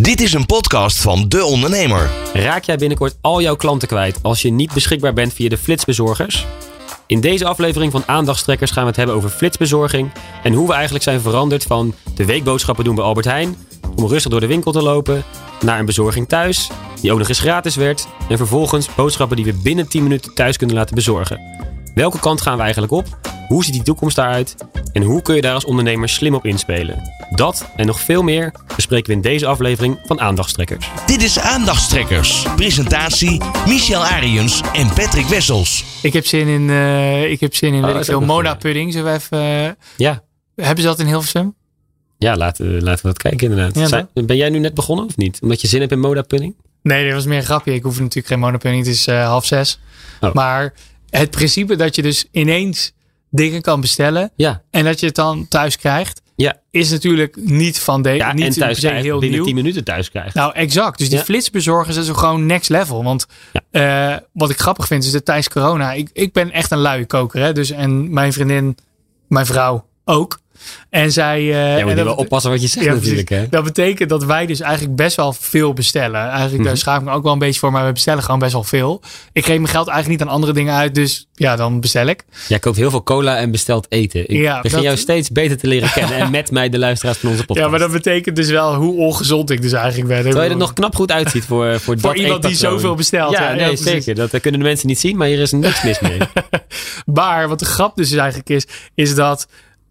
Dit is een podcast van De Ondernemer. Raak jij binnenkort al jouw klanten kwijt als je niet beschikbaar bent via de flitsbezorgers? In deze aflevering van Aandachtstrekkers gaan we het hebben over flitsbezorging en hoe we eigenlijk zijn veranderd van de weekboodschappen doen bij Albert Heijn, om rustig door de winkel te lopen, naar een bezorging thuis, die ook nog eens gratis werd, en vervolgens boodschappen die we binnen 10 minuten thuis kunnen laten bezorgen. Welke kant gaan we eigenlijk op? Hoe ziet die toekomst daaruit? En hoe kun je daar als ondernemer slim op inspelen? Dat en nog veel meer bespreken we in deze aflevering van Aandachtstrekkers. Dit is Aandachtstrekkers. Presentatie Michel Ariens en Patrick Wessels. Ik heb zin in, eh, ik heb zin in Oh, weet ik veel, Mona pudding. Zullen we even, eh, Ja, hebben ze dat in Hilversum? ja laten, we- laten we dat kijken inderdaad. Ja, Zijn- ben jij nu net begonnen of niet? Omdat je zin hebt in Moda pudding? Nee, dat was meer een grapje. Ik hoef natuurlijk geen Mona pudding. Het is eh, half zes. Oh. Maar het principe dat je dus ineens dingen kan bestellen Ja, en dat je het dan thuis krijgt, ja. is natuurlijk niet van de, ja niet en thuis heel binnen nieuw. 10 minuten thuis krijgen. Nou, exact. Dus die Ja. flitsbezorgers is gewoon next level. Want eh, wat ik grappig vind is dat tijdens corona, ik, ik ben echt een luie koker. Hè? Dus, en mijn vriendin, mijn vrouw ook. En zij. eh, ja, en dat wel oppassen wat je zegt Ja, natuurlijk. Hè? Dat betekent dat wij dus eigenlijk best wel veel bestellen. Eigenlijk daar Mhm. schaam ik me ook wel een beetje voor, maar we bestellen gewoon best wel veel. Ik geef mijn geld eigenlijk niet aan andere dingen uit, dus ja, dan bestel ik. Jij koopt heel veel cola en bestelt eten. Ik Ja, begin dat- jou steeds beter te leren kennen. En met mij de luisteraars van onze podcast. Ja, maar dat betekent dus wel hoe ongezond ik dus eigenlijk ben. Terwijl je er nog knap goed uitziet voor, voor, voor dat iemand die zoveel bestelt. Ja, nee, zeker. Dat eh, kunnen de mensen niet zien, maar hier is niks mis mee. Maar wat de grap dus eigenlijk is, is dat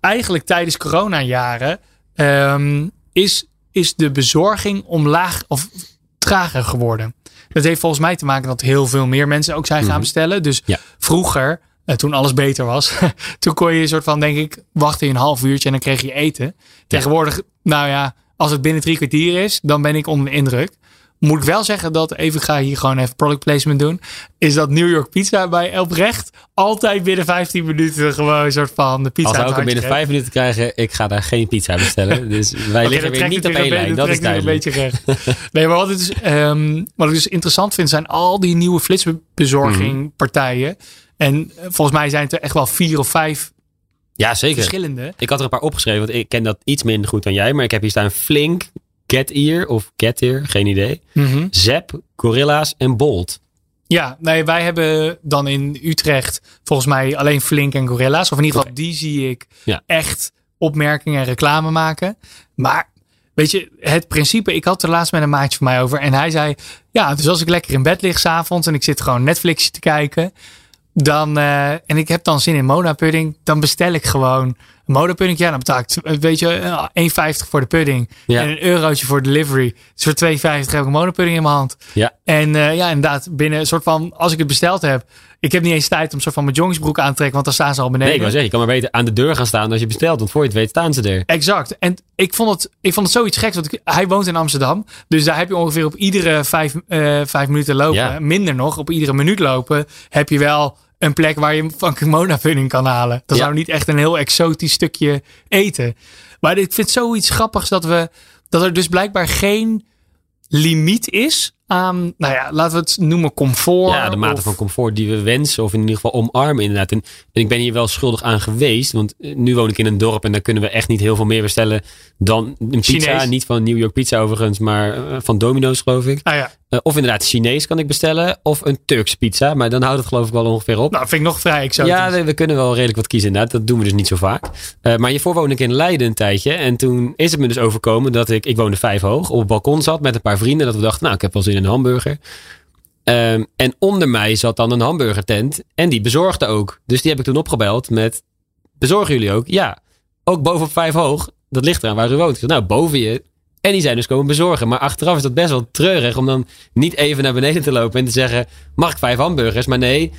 eigenlijk tijdens coronajaren ehm, is, is de bezorging omlaag of trager geworden. Dat heeft volgens mij te maken dat heel veel meer mensen ook zijn gaan Mhm. bestellen. Dus Ja. vroeger, eh, toen alles beter was, toen kon je een soort van, denk ik, wachten een half uurtje en dan kreeg je eten. Tegenwoordig, nou ja, als het binnen drie kwartier is, dan ben ik onder de indruk. Moet ik wel zeggen dat, even ga hier gewoon even product placement doen. Is dat New York Pizza bij Elbrecht altijd binnen 15 minuten gewoon een soort van de pizza Als uit ook binnen handje vijf minuten krijgen, ik ga daar geen pizza bestellen. Dus wij liggen weer niet op één lijn. Dat is duidelijk. Een beetje recht. Nee, maar wat, het is, ehm, wat ik dus interessant vind, zijn al die nieuwe flitsbezorging partijen. En eh, volgens mij zijn het er echt wel vier of vijf Ja, zeker. verschillende. Ik had er een paar opgeschreven, want ik ken dat iets minder goed dan jij. Maar ik heb hier staan Flink, Get Ear of Get Ear, geen idee. Zap, Gorilla's en Bolt. Ja, nee, wij hebben dan in Utrecht volgens mij alleen Flink en Gorilla's. Of in ieder geval, die zie ik Ja. echt opmerkingen en reclame maken. Maar weet je, het principe, ik had er laatst met een maatje van mij over. En hij zei, ja, dus als ik lekker in bed lig s'avonds en ik zit gewoon Netflix te kijken. Dan, eh, en ik heb dan zin in Mona pudding, dan bestel ik gewoon een Mona pudding. Ja, dan betaal ik, eh, weet je, eh, 1,50 voor de pudding. Ja. En een eurotje voor delivery. Dus voor 2,50 heb ik een Mona pudding in mijn hand. Ja. En eh, ja, inderdaad, binnen een soort van, als ik het besteld heb, ik heb niet eens tijd om een soort van mijn jongensbroek aan te trekken, want dan staan ze al beneden. Nee, ik wou zeggen, je kan maar beter aan de deur gaan staan als je bestelt. Want voor je het weet staan ze er. Exact. En ik vond het, ik vond het zoiets geks, want ik- hij woont in Amsterdam. Dus daar heb je ongeveer op iedere vijf, eh, vijf minuten lopen, Ja. minder nog, op iedere minuut lopen, heb je wel een plek waar je van Kimona pudding kan halen. Dat is nou niet echt een heel exotisch stukje eten. Maar ik vind zoiets grappigs dat we, dat er dus blijkbaar geen limiet is aan, nou ja, laten we het noemen comfort. Ja, de mate of- van comfort die we wensen. Of in ieder geval omarmen inderdaad. En, en ik ben hier wel schuldig aan geweest. Want eh, nu woon ik in een dorp en daar kunnen we echt niet heel veel meer bestellen dan een pizza. Chinees. Niet van New York Pizza overigens, maar eh, van Domino's geloof ik. Ah ja, Eh, of inderdaad Chinees kan ik bestellen. Of een Turks pizza. Maar dan houdt het geloof ik wel ongeveer op. nou vind ik nog vrij exotisch. Ja, we we kunnen wel redelijk wat kiezen inderdaad. Dat doen we dus niet zo vaak. Eh, maar hiervoor woonde ik in Leiden een tijdje. En toen is het me dus overkomen dat ik, ik woonde vijf hoog, op het balkon zat met een paar vrienden. Dat we dachten, nou ik heb wel zin in een hamburger. Ehm, en onder mij zat dan een hamburgertent. En die bezorgde ook. Dus die heb ik toen opgebeld met, bezorgen jullie ook? Ja. Ook boven op vijf hoog. Dat ligt eraan waar u woont. Zei, nou, boven je. En die zijn dus komen bezorgen. Maar achteraf is dat best wel treurig om dan niet even naar beneden te lopen en te zeggen: Mag ik vijf hamburgers? Maar nee,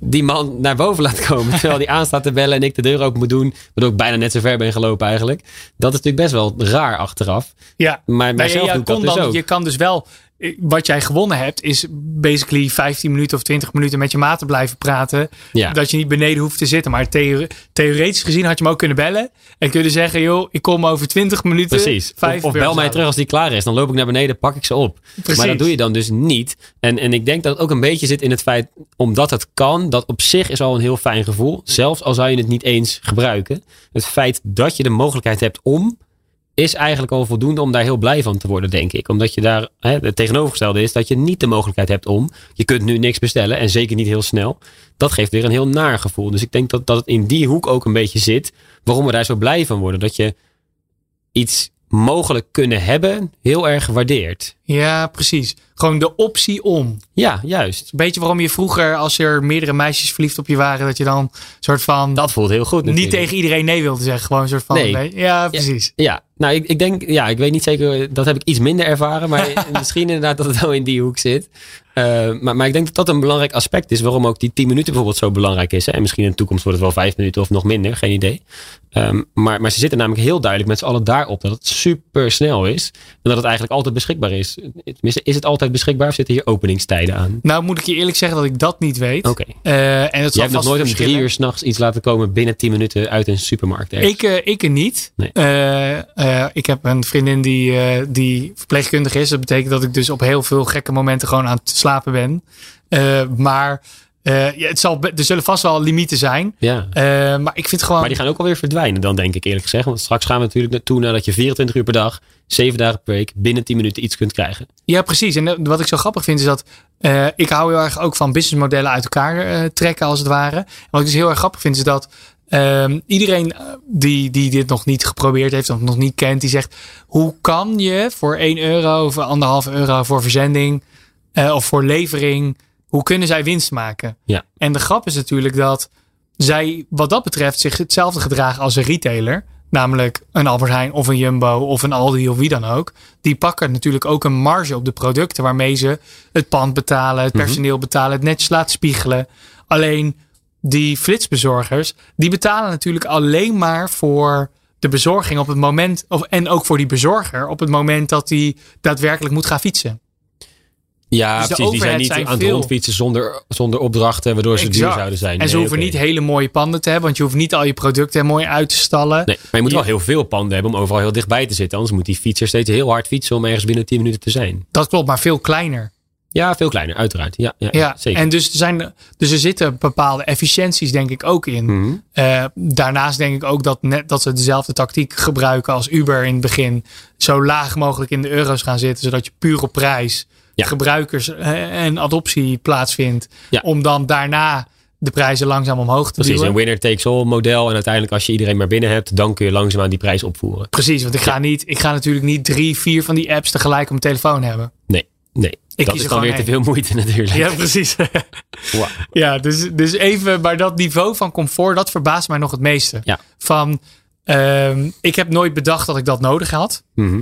die man naar boven laat komen. Terwijl die aan staat te bellen en ik de deur open moet doen. Waardoor ik bijna net zo ver ben gelopen eigenlijk. Dat is natuurlijk best wel raar achteraf. Ja, Maar Nee, mijzelf ja, doe ik dat kon dus dan, ook. je kan dus wel, wat jij gewonnen hebt, is basically 15 minuten of 20 minuten met je maten blijven praten. Ja. Dat je niet beneden hoeft te zitten. Maar theo- theoretisch gezien had je hem ook kunnen bellen. En kunnen zeggen, joh, ik kom over 20 minuten. Precies. Of, of bel mij terug als die klaar is. Dan loop ik naar beneden, pak ik ze op. Precies. Maar dat doe je dan dus niet. En, en ik denk dat het ook een beetje zit in het feit, omdat het kan, dat op zich is al een heel fijn gevoel. Zelfs al zou je het niet eens gebruiken. Het feit dat je de mogelijkheid hebt om, is eigenlijk al voldoende om daar heel blij van te worden, denk ik. Omdat je daar, hè, het tegenovergestelde is dat je niet de mogelijkheid hebt om, je kunt nu niks bestellen en zeker niet heel snel. Dat geeft weer een heel naar gevoel. Dus ik denk dat, dat het in die hoek ook een beetje zit, waarom we daar zo blij van worden. Dat je iets mogelijk kunnen hebben heel erg waardeert. Ja, precies. Gewoon de optie om. Ja, juist. Beetje waarom je vroeger, als er meerdere meisjes verliefd op je waren, dat je dan soort van. Dat voelt heel goed. Niet natuurlijk. tegen iedereen nee wilde zeggen. Gewoon een soort van. Nee. Nee. Ja, precies. Ja, nou, ik, ik denk, ja, ik weet niet zeker, dat heb ik iets minder ervaren, maar misschien inderdaad dat het wel in die hoek zit. Uh, maar, maar ik denk dat dat een belangrijk aspect is, waarom ook die 10 minuten bijvoorbeeld zo belangrijk is. Hè? En misschien in de toekomst wordt het wel 5 minuten of nog minder, geen idee. Um, maar, maar ze zitten namelijk heel duidelijk met z'n allen daarop dat het super snel is. En dat het eigenlijk altijd beschikbaar is. Tenminste, is het altijd beschikbaar of zitten hier openingstijden aan? Nou, moet ik je eerlijk zeggen dat ik dat niet weet. Oké. Uh, en Jij hebt nog nooit om drie uur s'nachts iets laten komen binnen 10 minuten uit een supermarkt. Ergens. Ik, uh, ik er niet. Nee. Ik heb een vriendin die, die verpleegkundige is. Dat betekent dat ik dus op heel veel gekke momenten gewoon aan het slapen ben. maar uh, ja, het zal, er zullen vast wel limieten zijn. Ja. Uh, maar ik vind gewoon. Maar die gaan ook alweer verdwijnen, dan denk ik eerlijk gezegd. Want straks gaan we natuurlijk naartoe nadat je 24 uur per dag, 7 dagen per week, binnen 10 minuten iets kunt krijgen. Ja, precies. En wat ik zo grappig vind is dat. Uh, ik hou heel erg ook van businessmodellen uit elkaar trekken, als het ware. En wat ik dus heel erg grappig vind is dat. Um, iedereen die, die dit nog niet geprobeerd heeft of nog niet kent, die zegt: hoe kan je voor 1 euro of 1,5 euro voor verzending of voor levering hoe kunnen zij winst maken? Ja. En de grap is natuurlijk dat zij, wat dat betreft, zich hetzelfde gedragen als een retailer. Namelijk een Albert Heijn of een Jumbo of een Aldi of wie dan ook. Die pakken natuurlijk ook een marge op de producten waarmee ze het pand betalen, het personeel betalen, het netjes laten spiegelen. Alleen die flitsbezorgers, die betalen natuurlijk alleen maar voor de bezorging op het moment, of, en ook voor die bezorger op het moment dat hij daadwerkelijk moet gaan fietsen. Ja, Dus precies. Die zijn niet zijn aan het rondfietsen zonder, zonder opdrachten, waardoor ze duur zouden zijn. En ze hoeven niet hele mooie panden te hebben, want je hoeft niet al je producten mooi uit te stallen. Nee, maar je moet Je- wel heel veel panden hebben om overal heel dichtbij te zitten. Anders moet die fietser steeds heel hard fietsen om ergens binnen 10 minuten te zijn. Dat klopt, maar veel kleiner. Ja, veel kleiner, uiteraard. Ja, ja, Ja, zeker. en dus er, zijn, dus er zitten bepaalde efficiënties denk ik ook in. Mhm. Eh, daarnaast denk ik ook dat, net, dat ze dezelfde tactiek gebruiken als Uber in het begin. Zo laag mogelijk in de euro's gaan zitten, zodat je puur op prijs Ja. gebruikers eh, en adoptie plaatsvindt. Ja. Om dan daarna de prijzen langzaam omhoog te Precies, duwen. een winner takes all model. En uiteindelijk als je iedereen maar binnen hebt, dan kun je langzaamaan die prijs opvoeren. Precies, want ik ga, niet, ik ga natuurlijk niet drie, vier van die apps tegelijk op mijn telefoon hebben. Nee, nee. Ik dat is dan weer te veel moeite natuurlijk. Ja, precies. Ja, dus, dus even, maar dat niveau van comfort, dat verbaast mij nog het meeste. Ja. Van, ehm, ik heb nooit bedacht dat ik dat nodig had. Mhm.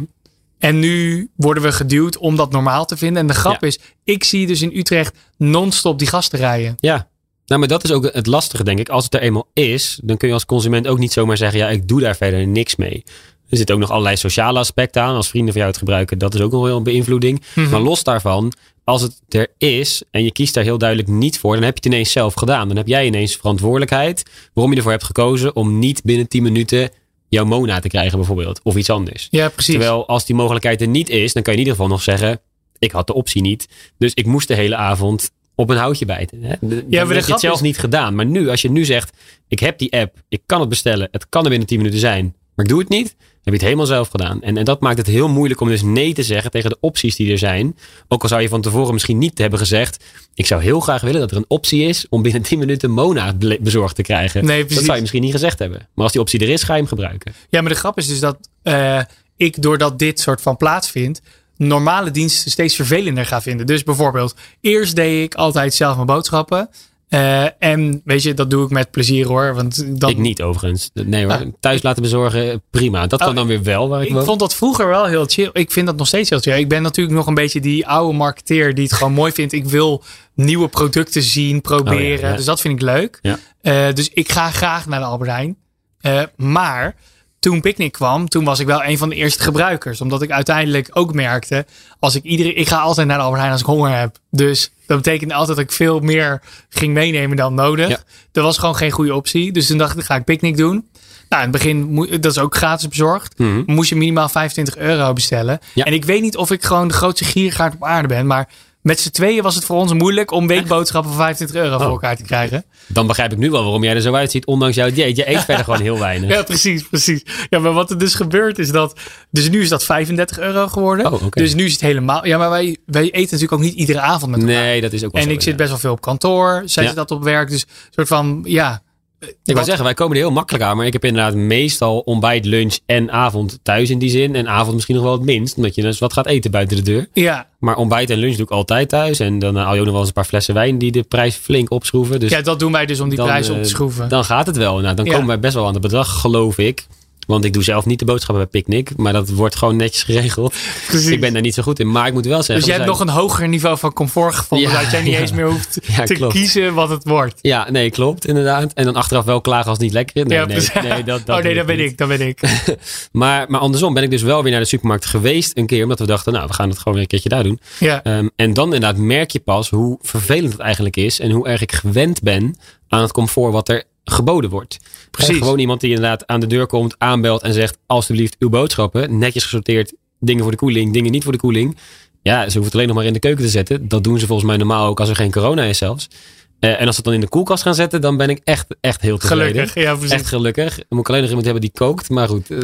En nu worden we geduwd om dat normaal te vinden. En de grap Ja. is, ik zie dus in Utrecht non-stop die gasten rijden. Ja. Nou, maar dat is ook het lastige, denk ik. Als het er eenmaal is, dan kun je als consument ook niet zomaar zeggen: ja, ik doe daar verder niks mee. Er zitten ook nog allerlei sociale aspecten aan. Als vrienden van jou het gebruiken, dat is ook nog wel een beïnvloeding. Mhm. Maar los daarvan, als het er is en je kiest daar heel duidelijk niet voor, dan heb je het ineens zelf gedaan. Dan heb jij ineens verantwoordelijkheid waarom je ervoor hebt gekozen om niet binnen 10 minuten jouw Mona te krijgen, bijvoorbeeld. Of iets anders. Ja, precies. Terwijl als die mogelijkheid er niet is, dan kan je in ieder geval nog zeggen: ik had de optie niet. Dus ik moest de hele avond op een houtje bijten. Hè? Dan de heb je het zelf is- niet gedaan. Maar nu, als je nu zegt: ik heb die app, ik kan het bestellen, het kan er binnen 10 minuten zijn, maar ik doe het niet. Heb je het helemaal zelf gedaan. En, en dat maakt het heel moeilijk om dus nee te zeggen tegen de opties die er zijn. Ook al zou je van tevoren misschien niet hebben gezegd. Ik zou heel graag willen dat er een optie is om binnen 10 minuten Mona bezorgd te krijgen. Nee, dat zou je misschien niet gezegd hebben. Maar als die optie er is, ga je hem gebruiken. Ja, maar de grap is dus dat eh, ik, doordat dit soort van plaatsvindt, normale diensten steeds vervelender ga vinden. Dus bijvoorbeeld, eerst deed ik altijd zelf mijn boodschappen. Eh, en weet je, dat doe ik met plezier hoor. Want dan, Ik niet overigens. Nee hoor. Ah. Thuis laten bezorgen, prima. Dat kan Oh, dan weer wel waar ik, Ik woon. vond dat vroeger wel heel chill. Ik vind dat nog steeds heel chill. Ik ben natuurlijk nog een beetje die oude marketeer die het gewoon mooi vindt. Ik wil nieuwe producten zien, proberen. Oh ja, ja. Dus dat vind ik leuk. Ja. Eh, dus ik ga graag naar de Albert Heijn. Eh, maar toen Picnic kwam, toen was ik wel een van de eerste gebruikers. Omdat ik uiteindelijk ook merkte, als ik iedere, ik ga altijd naar de Albert Heijn als ik honger heb. Dus dat betekende altijd dat ik veel meer ging meenemen dan nodig. Ja. Dat was gewoon geen goede optie. Dus toen dacht ik, ga ik Picnic doen. Nou, in het begin, dat is ook gratis bezorgd. Mhm. Moest je minimaal 25 euro bestellen. Ja. En ik weet niet of ik gewoon de grootste giergaard op aarde ben. Maar met z'n tweeën was het voor ons moeilijk om weekboodschappen van 25 euro voor Oh. elkaar te krijgen. Dan begrijp ik nu wel waarom jij er zo uitziet, ondanks jouw dieet. Je eet verder gewoon heel weinig. Ja, precies, precies. Ja, maar wat er dus gebeurt is dat... Dus nu is dat 35 euro geworden. Oh. Dus nu is het helemaal... Ja, maar wij, wij eten natuurlijk ook niet iedere avond met elkaar. Nee, dat is ook wel En zo, ik zit best wel veel op kantoor. Zij Ja. zit dat op werk. Dus een soort van, ja... Ik wou zeggen, wij komen er heel makkelijk aan. Maar ik heb inderdaad meestal ontbijt, lunch en avond thuis in die zin. En avond misschien nog wel het minst. Omdat je dus wat gaat eten buiten de deur. Ja, Maar ontbijt en lunch doe ik altijd thuis. En dan haal je ook nog wel eens een paar flessen wijn die de prijs flink opschroeven. Dus ja, dat doen wij dus om die dan, prijs op eh, te schroeven. Dan gaat het wel. Nou, dan Ja. komen wij best wel aan het bedrag, geloof ik. Want ik doe zelf niet de boodschappen bij Picnic. Maar dat wordt gewoon netjes geregeld. Precies. Ik ben daar niet zo goed in. Maar ik moet wel zeggen. dus jij we hebt nog een hoger niveau van comfort gevonden. Ja, dat jij niet ja. eens meer hoeft Ja, te klopt. kiezen wat het wordt. Ja, nee, klopt inderdaad. En dan achteraf wel klagen als het niet lekker is. Nee, nee, dat, dat oh nee, dat ben ik. Dat ben ik. Maar, maar andersom ben ik dus wel weer naar de supermarkt geweest een keer. Omdat we dachten, nou, we gaan het gewoon weer een keertje daar doen. Ja, Ehm, en dan inderdaad merk je pas hoe vervelend het eigenlijk is. En hoe erg ik gewend ben aan het comfort wat er geboden wordt. Precies. Gewoon iemand die inderdaad aan de deur komt, aanbelt en zegt... alsjeblieft uw boodschappen, netjes gesorteerd. Dingen voor de koeling, dingen niet voor de koeling. Ja, ze hoeven het alleen nog maar in de keuken te zetten. Dat doen ze volgens mij normaal ook als er geen corona is zelfs. Eh, en als ze het dan in de koelkast gaan zetten, dan ben ik echt, echt heel tevreden. gelukkig. Ja, precies. Echt gelukkig. Dan moet ik alleen nog iemand hebben die kookt. Maar goed, eh,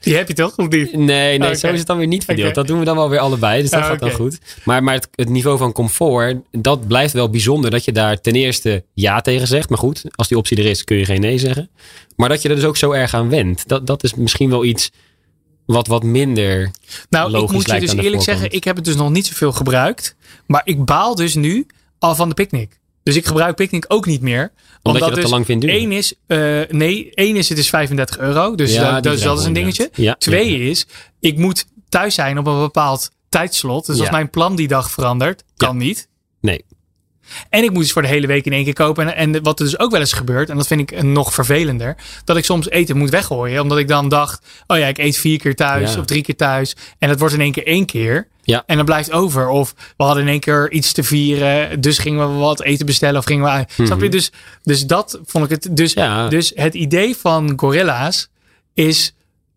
Die heb je toch? Of niet? Nee, nee Oké. zo is het dan weer niet verdeeld. Dat doen we dan wel weer allebei. Dus dat Ah, gaat dan goed. Maar, maar het, het niveau van comfort, dat blijft wel bijzonder. Dat je daar ten eerste ja tegen zegt. Maar goed, als die optie er is, kun je geen nee zeggen. Maar dat je er dus ook zo erg aan wendt. Dat, dat is misschien wel iets wat, wat minder. Nou, ik moet je dus eerlijk voorkant. zeggen, ik heb het dus nog niet zoveel gebruikt. Maar ik baal dus nu al van de picknick. Dus ik gebruik picknick ook niet meer. je dat dus te lang vindt duren. één is, eh, nee, één is het is 35 euro. Dus, Ja, dat, dus is een dingetje. ja. Ja, Twee is, ik moet thuis zijn op een bepaald tijdslot. Dus als mijn plan die dag verandert, kan niet. Nee. En ik moet dus voor de hele week in één keer kopen. En, en wat er dus ook wel eens gebeurt, en dat vind ik nog vervelender, dat ik soms eten moet weggooien. Omdat ik dan dacht, oh ja, ik eet vier keer thuis Ja. of drie keer thuis. En dat wordt in één keer één keer. Ja. En dan blijft over. Of we hadden in één keer iets te vieren, dus gingen we wat eten bestellen of gingen we uit. Je? Dus, dus dat vond ik het. Dus. Ja. dus het idee van gorilla's is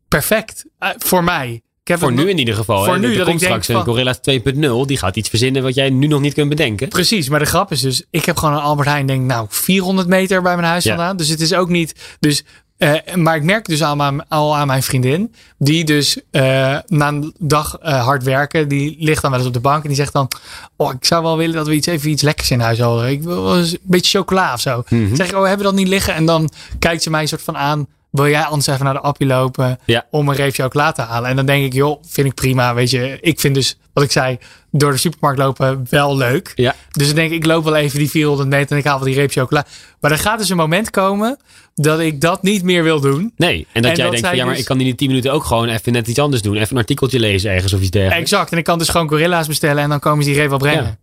perfect eh, voor mij. Ik heb Voor nu in ieder geval. Voor hè. nu er dat komt ik denk straks een van- Gorilla 2.0. Die gaat iets verzinnen wat jij nu nog niet kunt bedenken. Precies, maar de grap is dus, ik heb gewoon een Albert Heijn, denk nou 400 meter bij mijn huis Ja. vandaan. Dus het is ook niet, dus, eh, maar ik merk dus al aan, al aan mijn vriendin, die dus eh, na een dag eh, hard werken, die ligt dan wel eens op de bank en die zegt dan, oh ik zou wel willen dat we iets, even iets lekkers in huis houden. Ik wil eens een beetje chocola of zo. Mhm. Zeg ik, oh hebben we dat niet liggen? En dan kijkt ze mij een soort van aan, wil jij anders even naar de appie lopen Ja. om een reep chocola te halen? En dan denk ik, joh, vind ik prima. Weet je, ik vind dus, wat ik zei, door de supermarkt lopen wel leuk. Ja. Dus ik denk, ik loop wel even die 400 meter en ik haal wel die reep chocola. Maar er gaat dus een moment komen dat ik dat niet meer wil doen. Nee. En dat En jij dat denkt, van, ja, maar dus- ik kan in die 10 minuten ook gewoon even net iets anders doen. Even een artikeltje lezen ergens of iets dergelijks. Exact. En ik kan dus gewoon gorilla's bestellen en dan komen ze die reep wel brengen. Ja.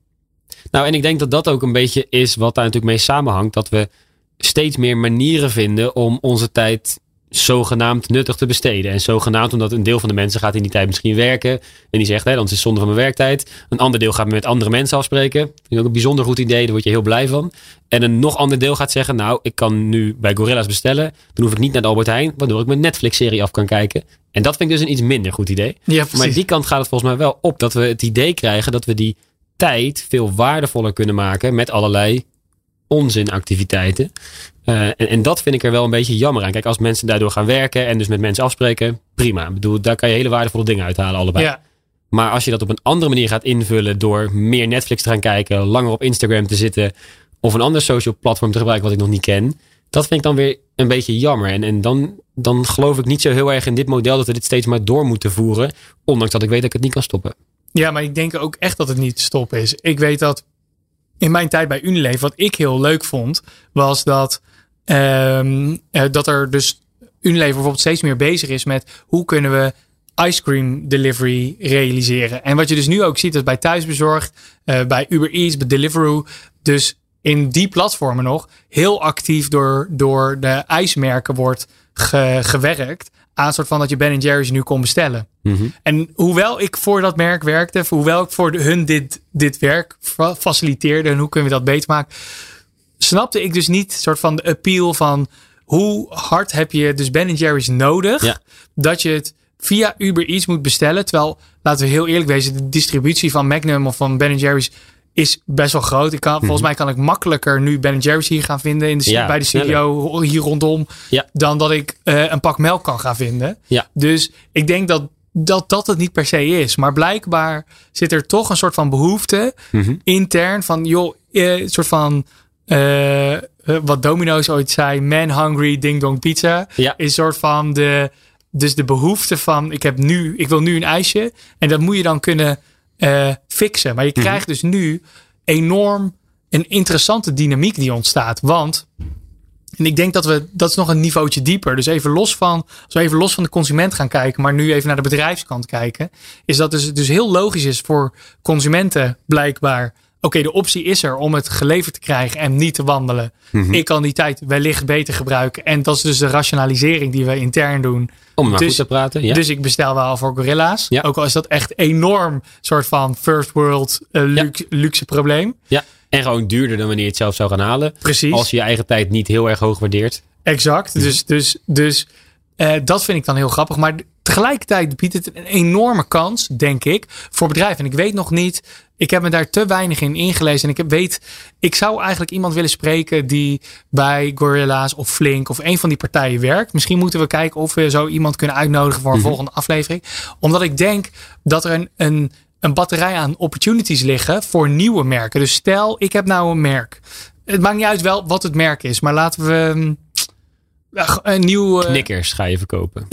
Nou, en ik denk dat dat ook een beetje is wat daar natuurlijk mee samenhangt. Dat we steeds meer manieren vinden om onze tijd zogenaamd nuttig te besteden. En zogenaamd omdat een deel van de mensen gaat in die tijd misschien werken. En die zegt, hè, dan is het zonde van mijn werktijd. Een ander deel gaat met andere mensen afspreken. Vind ik ook een bijzonder goed idee. Daar word je heel blij van. En een nog ander deel gaat zeggen, nou, ik kan nu bij Gorilla's bestellen. Dan hoef ik niet naar de Albert Heijn, waardoor ik mijn Netflix-serie af kan kijken. En dat vind ik dus een iets minder goed idee. Ja. Maar die kant gaat het volgens mij wel op. Dat we het idee krijgen dat we die tijd veel waardevoller kunnen maken met allerlei onzinactiviteiten. Eh, en, en dat vind ik er wel een beetje jammer aan. Kijk, als mensen daardoor gaan werken en dus met mensen afspreken, prima. Ik bedoel, daar kan je hele waardevolle dingen uithalen, allebei. ja. Maar als je dat op een andere manier gaat invullen door meer Netflix te gaan kijken, langer op Instagram te zitten of een ander social platform te gebruiken wat ik nog niet ken, dat vind ik dan weer een beetje jammer. En, en dan, dan geloof ik niet zo heel erg in dit model dat we dit steeds maar door moeten voeren, ondanks dat ik weet dat ik het niet kan stoppen. Ja, maar ik denk ook echt dat het niet te stoppen is. Ik weet dat in mijn tijd bij Unilever, wat ik heel leuk vond, was dat, ehm, eh, dat er dus Unilever bijvoorbeeld steeds meer bezig is met hoe kunnen we ice cream delivery realiseren. En wat je dus nu ook ziet, is bij Thuisbezorgd, eh, bij Uber Eats, bij Deliveroo, dus in die platformen nog heel actief door, door de ijsmerken wordt ge- gewerkt aan soort van dat je Ben Jerry's nu kon bestellen. En hoewel ik voor dat merk werkte, hoewel ik voor hun dit, dit werk fa- faciliteerde en hoe kunnen we dat beter maken, snapte ik dus niet soort van de appeal van hoe hard heb je dus Ben Jerry's nodig Ja. dat je het via Uber Eats moet bestellen. Terwijl, laten we heel eerlijk wezen, de distributie van Magnum of van Ben Jerry's is best wel groot. Ik kan, Volgens mij kan ik makkelijker nu Ben Jerry's hier gaan vinden in de, Mhm. Ja, bij de studio hier rondom. Ja. Dan dat ik eh, een pak melk kan gaan vinden. Ja. Dus ik denk dat, dat dat het niet per se is. Maar blijkbaar zit er toch een soort van behoefte Mhm. intern van, joh, eh, een soort van. eh, wat Domino's ooit zei, man hungry ding dong pizza. Is een soort van de, dus de behoefte van, ik heb nu, ik wil nu een ijsje. En dat moet je dan kunnen eh, fixen. Maar je Mhm. krijgt dus nu enorm een interessante dynamiek die ontstaat. Want, en ik denk dat we, dat is nog een niveautje dieper. Dus even los van, als we even los van de consument gaan kijken, maar nu even naar de bedrijfskant kijken. Is dat dus, dus heel logisch is voor consumenten blijkbaar. Oké, de optie is er om het geleverd te krijgen en niet te wandelen. Mhm. Ik kan die tijd wellicht beter gebruiken. En dat is dus de rationalisering die we intern doen. Om maar Dus- goed te praten. Ja. Dus ik bestel wel voor Gorilla's. Ja. Ook al is dat echt enorm soort van first world eh, luxe, luxe probleem. ja. En gewoon duurder dan wanneer je het zelf zou gaan halen. Precies. Als je je eigen tijd niet heel erg hoog waardeert. Exact. Dus, dus, dus eh, dat vind ik dan heel grappig. Maar tegelijkertijd biedt het een enorme kans, denk ik, voor bedrijven. En ik weet nog niet, ik heb me daar te weinig in ingelezen. En ik weet, ik zou eigenlijk iemand willen spreken die bij Gorilla's of Flink of een van die partijen werkt. Misschien moeten we kijken of we zo iemand kunnen uitnodigen voor een volgende aflevering. Omdat ik denk dat er een, een, een batterij aan opportunities liggen voor nieuwe merken. Dus stel, ik heb nou een merk. Het maakt niet uit wel wat het merk is, maar laten we ja, een nieuw. eh, Knikkers ga je verkopen.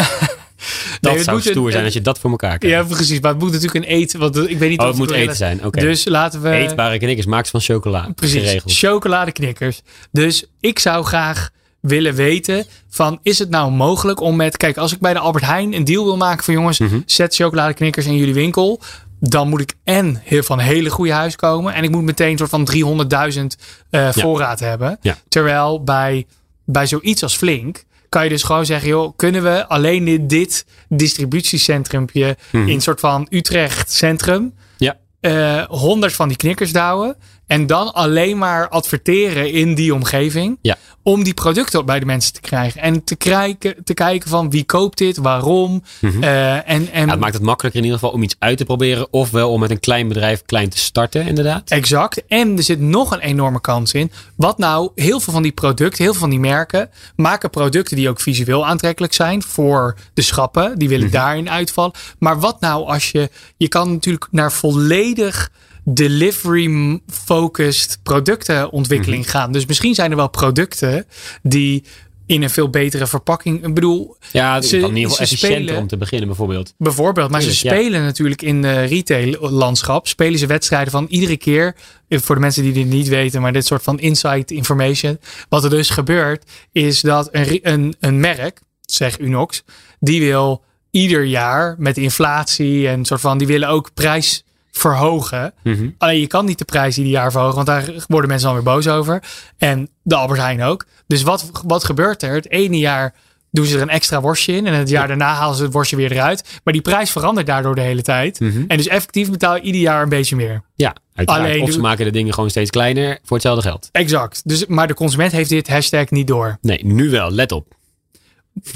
Dat zou een- stoer zijn als je dat voor elkaar krijgt. Ja, precies. Maar het moet natuurlijk een eten. Want ik weet niet oh, of het moet eten zijn. Oké. Dus laten we. Eetbare knikkers maakt van chocola. Precies. Geregeld. Chocoladeknikkers. Dus ik zou graag willen weten van is het nou mogelijk om met kijk als ik bij de Albert Heijn een deal wil maken van jongens Mhm. zet chocoladeknikkers in jullie winkel dan moet ik en heel van hele goede huis komen en ik moet meteen een soort van 300.000 eh, voorraad hebben Ja. terwijl bij bij zoiets als Flink kan je dus gewoon zeggen joh kunnen we alleen dit, dit distributiecentrumpje in een soort van Utrecht centrum Ja. eh 100 van die knikkers douwen. En dan alleen maar adverteren in die omgeving. Ja. Om die producten bij de mensen te krijgen. En te, kijken, te kijken van wie koopt dit, waarom. eh, en, en Mhm. Ja, het maakt het makkelijker in ieder geval om iets uit te proberen. Ofwel om met een klein bedrijf klein te starten, inderdaad. Exact. En er zit nog een enorme kans in. Wat nou, heel veel van die producten, heel veel van die merken maken producten die ook visueel aantrekkelijk zijn voor de schappen. Die willen daarin uitvallen. Maar wat nou als je, je kan natuurlijk naar volledig delivery focused productenontwikkeling gaan. Dus misschien zijn er wel producten die in een veel betere verpakking. Ik bedoel, Ja, het Ze- is dan in ieder geval efficiënter spelen- om te beginnen bijvoorbeeld. Bijvoorbeeld, maar ze ja. spelen natuurlijk in de retail-landschap. Spelen ze wedstrijden van iedere keer. eh, Voor de mensen die dit niet weten, maar dit soort van inside information. Wat er dus gebeurt, is dat een, een, een merk, zeg Unox, die wil ieder jaar met inflatie en soort van, die willen ook prijs verhogen. Mhm. Alleen je kan niet de prijs ieder jaar verhogen, want daar worden mensen dan weer boos over. En de Albert Heijn ook. Dus wat, wat gebeurt er? Het ene jaar doen ze er een extra worstje in. En het jaar daarna halen ze het worstje weer eruit. Maar die prijs verandert daardoor de hele tijd. Mhm. En dus effectief betaal je ieder jaar een beetje meer. Ja, uiteraard. Alleen of ze maken de dingen gewoon steeds kleiner voor hetzelfde geld. Exact. Dus, maar de consument heeft dit hashtag niet door. Nee, nu wel. Let op.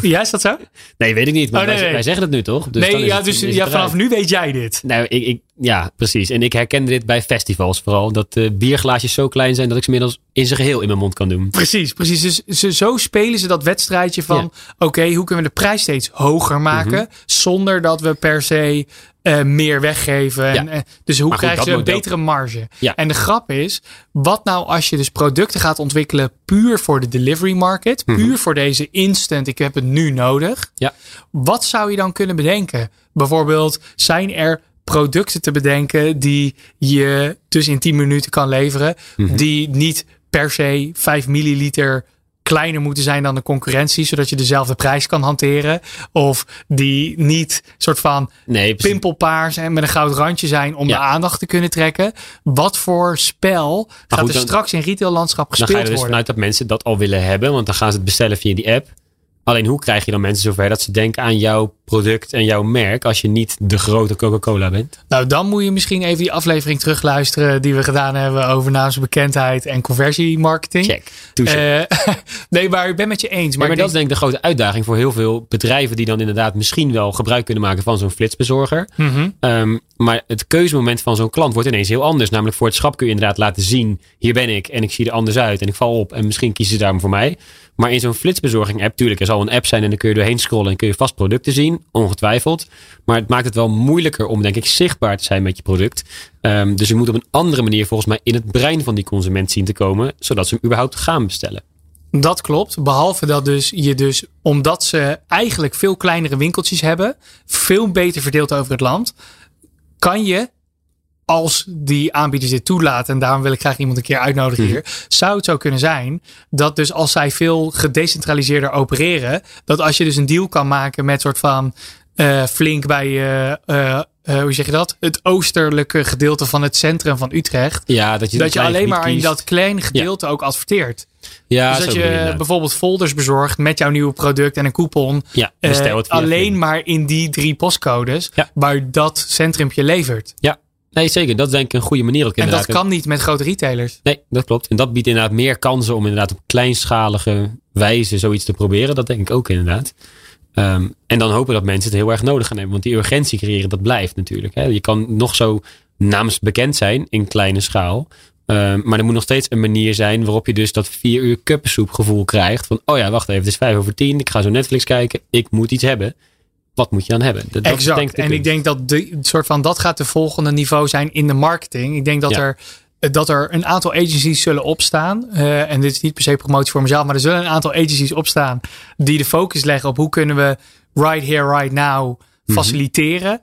Ja, is dat zo? Nee, weet ik niet. Maar Oh, nee, wij, nee. wij zeggen het nu toch? Dus nee, ja, dus ja, vanaf nu weet jij dit. Nou, ik, ik, ja, precies. En ik herkende dit bij festivals vooral. Dat de bierglaasjes zo klein zijn dat ik ze inmiddels in zijn geheel in mijn mond kan doen. Precies, precies. Dus ze, zo spelen ze dat wedstrijdje van... oké, hoe kunnen we de prijs steeds hoger maken... Mhm. zonder dat we per se eh, meer weggeven. En, eh, dus hoe krijgen ze een model- betere marge? Ja. En de grap is, wat nou als je dus producten gaat ontwikkelen... puur voor de delivery market, puur voor deze instant... ik heb het nu nodig. Mhm. Ja. Wat zou je dan kunnen bedenken? Bijvoorbeeld, zijn er producten te bedenken die je dus in 10 minuten kan leveren, Mhm. die niet per se 5 milliliter kleiner moeten zijn dan de concurrentie, zodat je dezelfde prijs kan hanteren. Of die niet soort van Nee, pimpelpaars en met een goud randje zijn om Ja. de aandacht te kunnen trekken. Wat voor spel gaat goed, er dan- straks in retaillandschap Dan ga je gespeeld er dus worden? vanuit dat mensen dat al willen hebben. Want dan gaan ze het bestellen via die app. Alleen hoe krijg je dan mensen zover dat ze denken aan jouw product en jouw merk als je niet de grote Coca-Cola bent? Nou, dan moet je misschien even die aflevering terugluisteren die we gedaan hebben over naamsbekendheid en conversiemarketing. Check. Eh, nee, maar ik ben met je eens. Maar, ik dat is denk ik de grote uitdaging voor heel veel bedrijven die dan inderdaad misschien wel gebruik kunnen maken van zo'n flitsbezorger. denk- Mhm. Ehm, maar het keuzemoment van zo'n klant wordt ineens heel anders. Namelijk voor het schap kun je inderdaad laten zien: hier ben ik en ik zie er anders uit en ik val op en misschien kiezen ze daarom voor mij. Maar in zo'n flitsbezorging app, tuurlijk, er zal een app zijn en dan kun je doorheen scrollen en kun je vast producten zien, ongetwijfeld. Maar het maakt het wel moeilijker om, denk ik, zichtbaar te zijn met je product. Ehm, dus je moet op een andere manier volgens mij in het brein van die consument zien te komen, zodat ze hem überhaupt gaan bestellen. Dat klopt. Behalve dat dus je dus, omdat ze eigenlijk veel kleinere winkeltjes hebben, veel beter verdeeld over het land, kan je, als die aanbieders dit toelaten, en daarom wil ik graag iemand een keer uitnodigen hier, zou het zo kunnen zijn dat dus als zij veel gedecentraliseerder opereren, dat als je dus een deal kan maken met soort van eh, flink bij, eh, hoe zeg je dat? Het oostelijke gedeelte van het centrum van Utrecht. Ja, dat je, Dat je alleen maar in dat kleine gedeelte ook adverteert. Ja, dus dat je bijvoorbeeld folders bezorgt met jouw nieuwe product en een coupon. Ja, alleen maar in die drie postcodes waar dat centrumpje levert. Ja, nee, zeker. Dat is denk ik een goede manier ook En dat kan niet met grote retailers. Nee, dat klopt. En dat biedt inderdaad meer kansen om inderdaad op kleinschalige wijze zoiets te proberen. Dat denk ik ook inderdaad. Ehm, en dan hopen dat mensen het heel erg nodig gaan hebben. Want die urgentie creëren, dat blijft natuurlijk. Hè. Je kan nog zo naamsbekend zijn in kleine schaal. Ehm, maar er moet nog steeds een manier zijn waarop je dus dat vier uur kuppensoep gevoel krijgt. Van, oh ja, wacht even, het is vijf over tien. Ik ga zo Netflix kijken. Ik moet iets hebben. Wat moet je dan hebben? Dat, exact. denk en ik denk dat de, soort van, dat gaat de volgende niveau zijn in de marketing. Ik denk dat Ja. er dat er een aantal agencies zullen opstaan. eh, en dit is niet per se promotie voor mezelf, maar er zullen een aantal agencies opstaan die de focus leggen op hoe kunnen we right here, right now Mhm. faciliteren.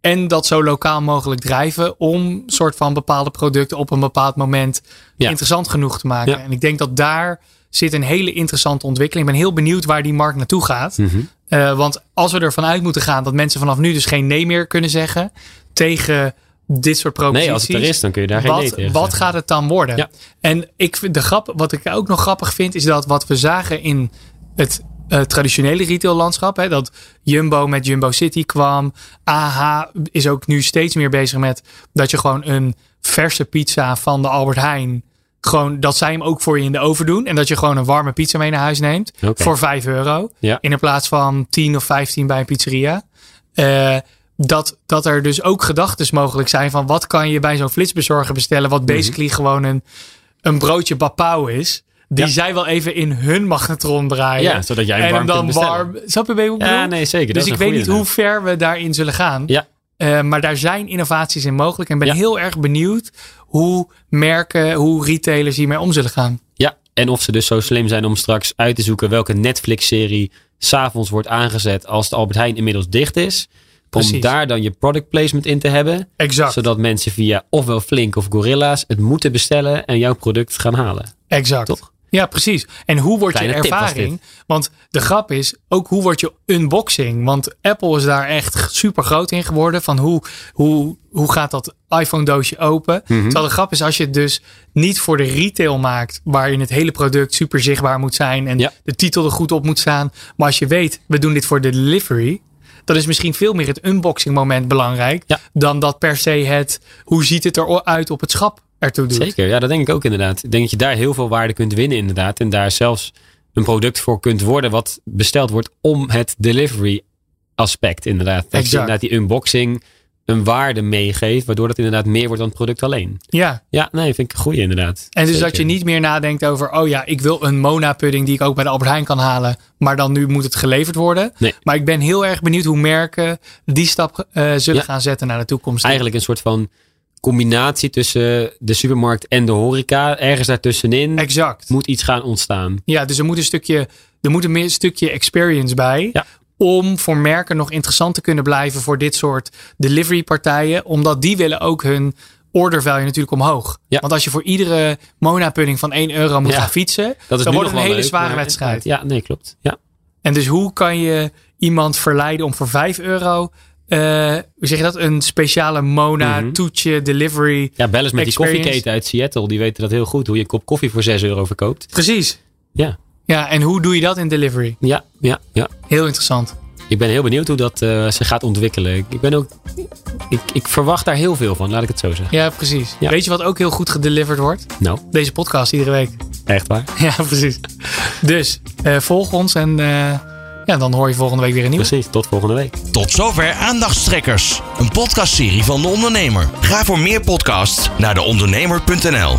En dat zo lokaal mogelijk drijven om soort van bepaalde producten op een bepaald moment Ja. interessant genoeg te maken. Ja. En ik denk dat daar zit een hele interessante ontwikkeling. Ik ben heel benieuwd waar die markt naartoe gaat. Mhm. Eh, want als we ervan uit moeten gaan dat mensen vanaf nu dus geen nee meer kunnen zeggen tegen dit soort proposities. Nee, als het er is, dan kun je daar geen nee Wat, tegen wat zeggen. gaat het dan worden? Ja. En ik vind de grap, wat ik ook nog grappig vind, is dat wat we zagen in het eh, traditionele retaillandschap, hè, dat Jumbo met Jumbo City kwam. AH is ook nu steeds meer bezig met dat je gewoon een verse pizza van de Albert Heijn. Gewoon dat zij hem ook voor je in de oven doen. En dat je gewoon een warme pizza mee naar huis neemt. Voor 5 euro. Ja. In plaats van 10 of 15 bij een pizzeria. Eh, dat, dat er dus ook gedachten mogelijk zijn van wat kan je bij zo'n flitsbezorger bestellen. Wat basically gewoon een, een broodje bapau is. Die Ja. zij wel even in hun magnetron draaien. Ja, zodat jij hem en warm hem dan warm. Snap je Ja, nee, zeker. Dus ik weet niet hoe ver we daarin zullen gaan. Ja. Eh, maar daar zijn innovaties in mogelijk. En ben Ja. heel erg benieuwd hoe merken, hoe retailers hiermee om zullen gaan. Ja, en of ze dus zo slim zijn om straks uit te zoeken welke Netflix-serie s'avonds wordt aangezet als de Albert Heijn inmiddels dicht is. Om daar dan je product placement in te hebben. Exact. Zodat mensen via ofwel Flink of Gorilla's het moeten bestellen en jouw product gaan halen. Exact. Toch? Ja, precies. En hoe wordt je Kleine ervaring? Want de grap is ook hoe wordt je unboxing? Want Apple is daar echt super groot in geworden. Van hoe, hoe, hoe gaat dat iPhone doosje open? Mhm. Terwijl de grap is als je het dus niet voor de retail maakt. Waarin het hele product super zichtbaar moet zijn. En Ja. de titel er goed op moet staan. Maar als je weet, we doen dit voor de delivery. Dan is misschien veel meer het unboxing moment belangrijk. Ja. Dan dat per se het, hoe ziet het eruit op het schap ertoe doet. Zeker, ja, dat denk ik ook inderdaad. Ik denk dat je daar heel veel waarde kunt winnen inderdaad. En daar zelfs een product voor kunt worden wat besteld wordt om het delivery aspect inderdaad. Dat je Exact. inderdaad die unboxing een waarde meegeeft, waardoor dat inderdaad meer wordt dan het product alleen. Ja, Ja, nee, vind ik een goeie inderdaad. En dus Zeker. dat je niet meer nadenkt over, oh ja, ik wil een Mona pudding die ik ook bij de Albert Heijn kan halen. Maar dan nu moet het geleverd worden. Nee. Maar ik ben heel erg benieuwd hoe merken die stap eh, zullen Ja. gaan zetten naar de toekomst. Eigenlijk een soort van combinatie tussen de supermarkt en de horeca. Ergens daartussenin Exact. moet iets gaan ontstaan. Ja, dus er moet een stukje, er moet een stukje experience bij. Ja. Om voor merken nog interessant te kunnen blijven voor dit soort delivery partijen. Omdat die willen ook hun order value natuurlijk omhoog. Ja. Want als je voor iedere Mona pudding van 1 euro moet Ja. gaan fietsen. Dat is dan wordt het een hele leuk, zware wedstrijd. Ja, nee, klopt. Ja. En dus hoe kan je iemand verleiden om voor 5 euro, eh, hoe zeg je dat, een speciale Mona Mhm. toetje delivery. ja, bel eens met die koffieketen uit Seattle. Die weten dat heel goed. Hoe je een kop koffie voor 6 euro verkoopt. Precies. Ja. Ja, en hoe doe je dat in delivery? Ja, ja, ja. Heel interessant. Ik ben heel benieuwd hoe dat uh, zich gaat ontwikkelen. Ik, ben ook, ik, ik, verwacht daar heel veel van, laat ik het zo zeggen. Ja, precies. Ja. Weet je wat ook heel goed gedeliverd wordt? Nou. Deze podcast iedere week. Echt waar? Ja, precies. Dus uh, volg ons en uh, ja, dan hoor je volgende week weer een nieuw. Precies, tot volgende week. Tot zover Aandachtstrekkers, een podcastserie van De Ondernemer. Ga voor meer podcasts naar deondernemer.nl.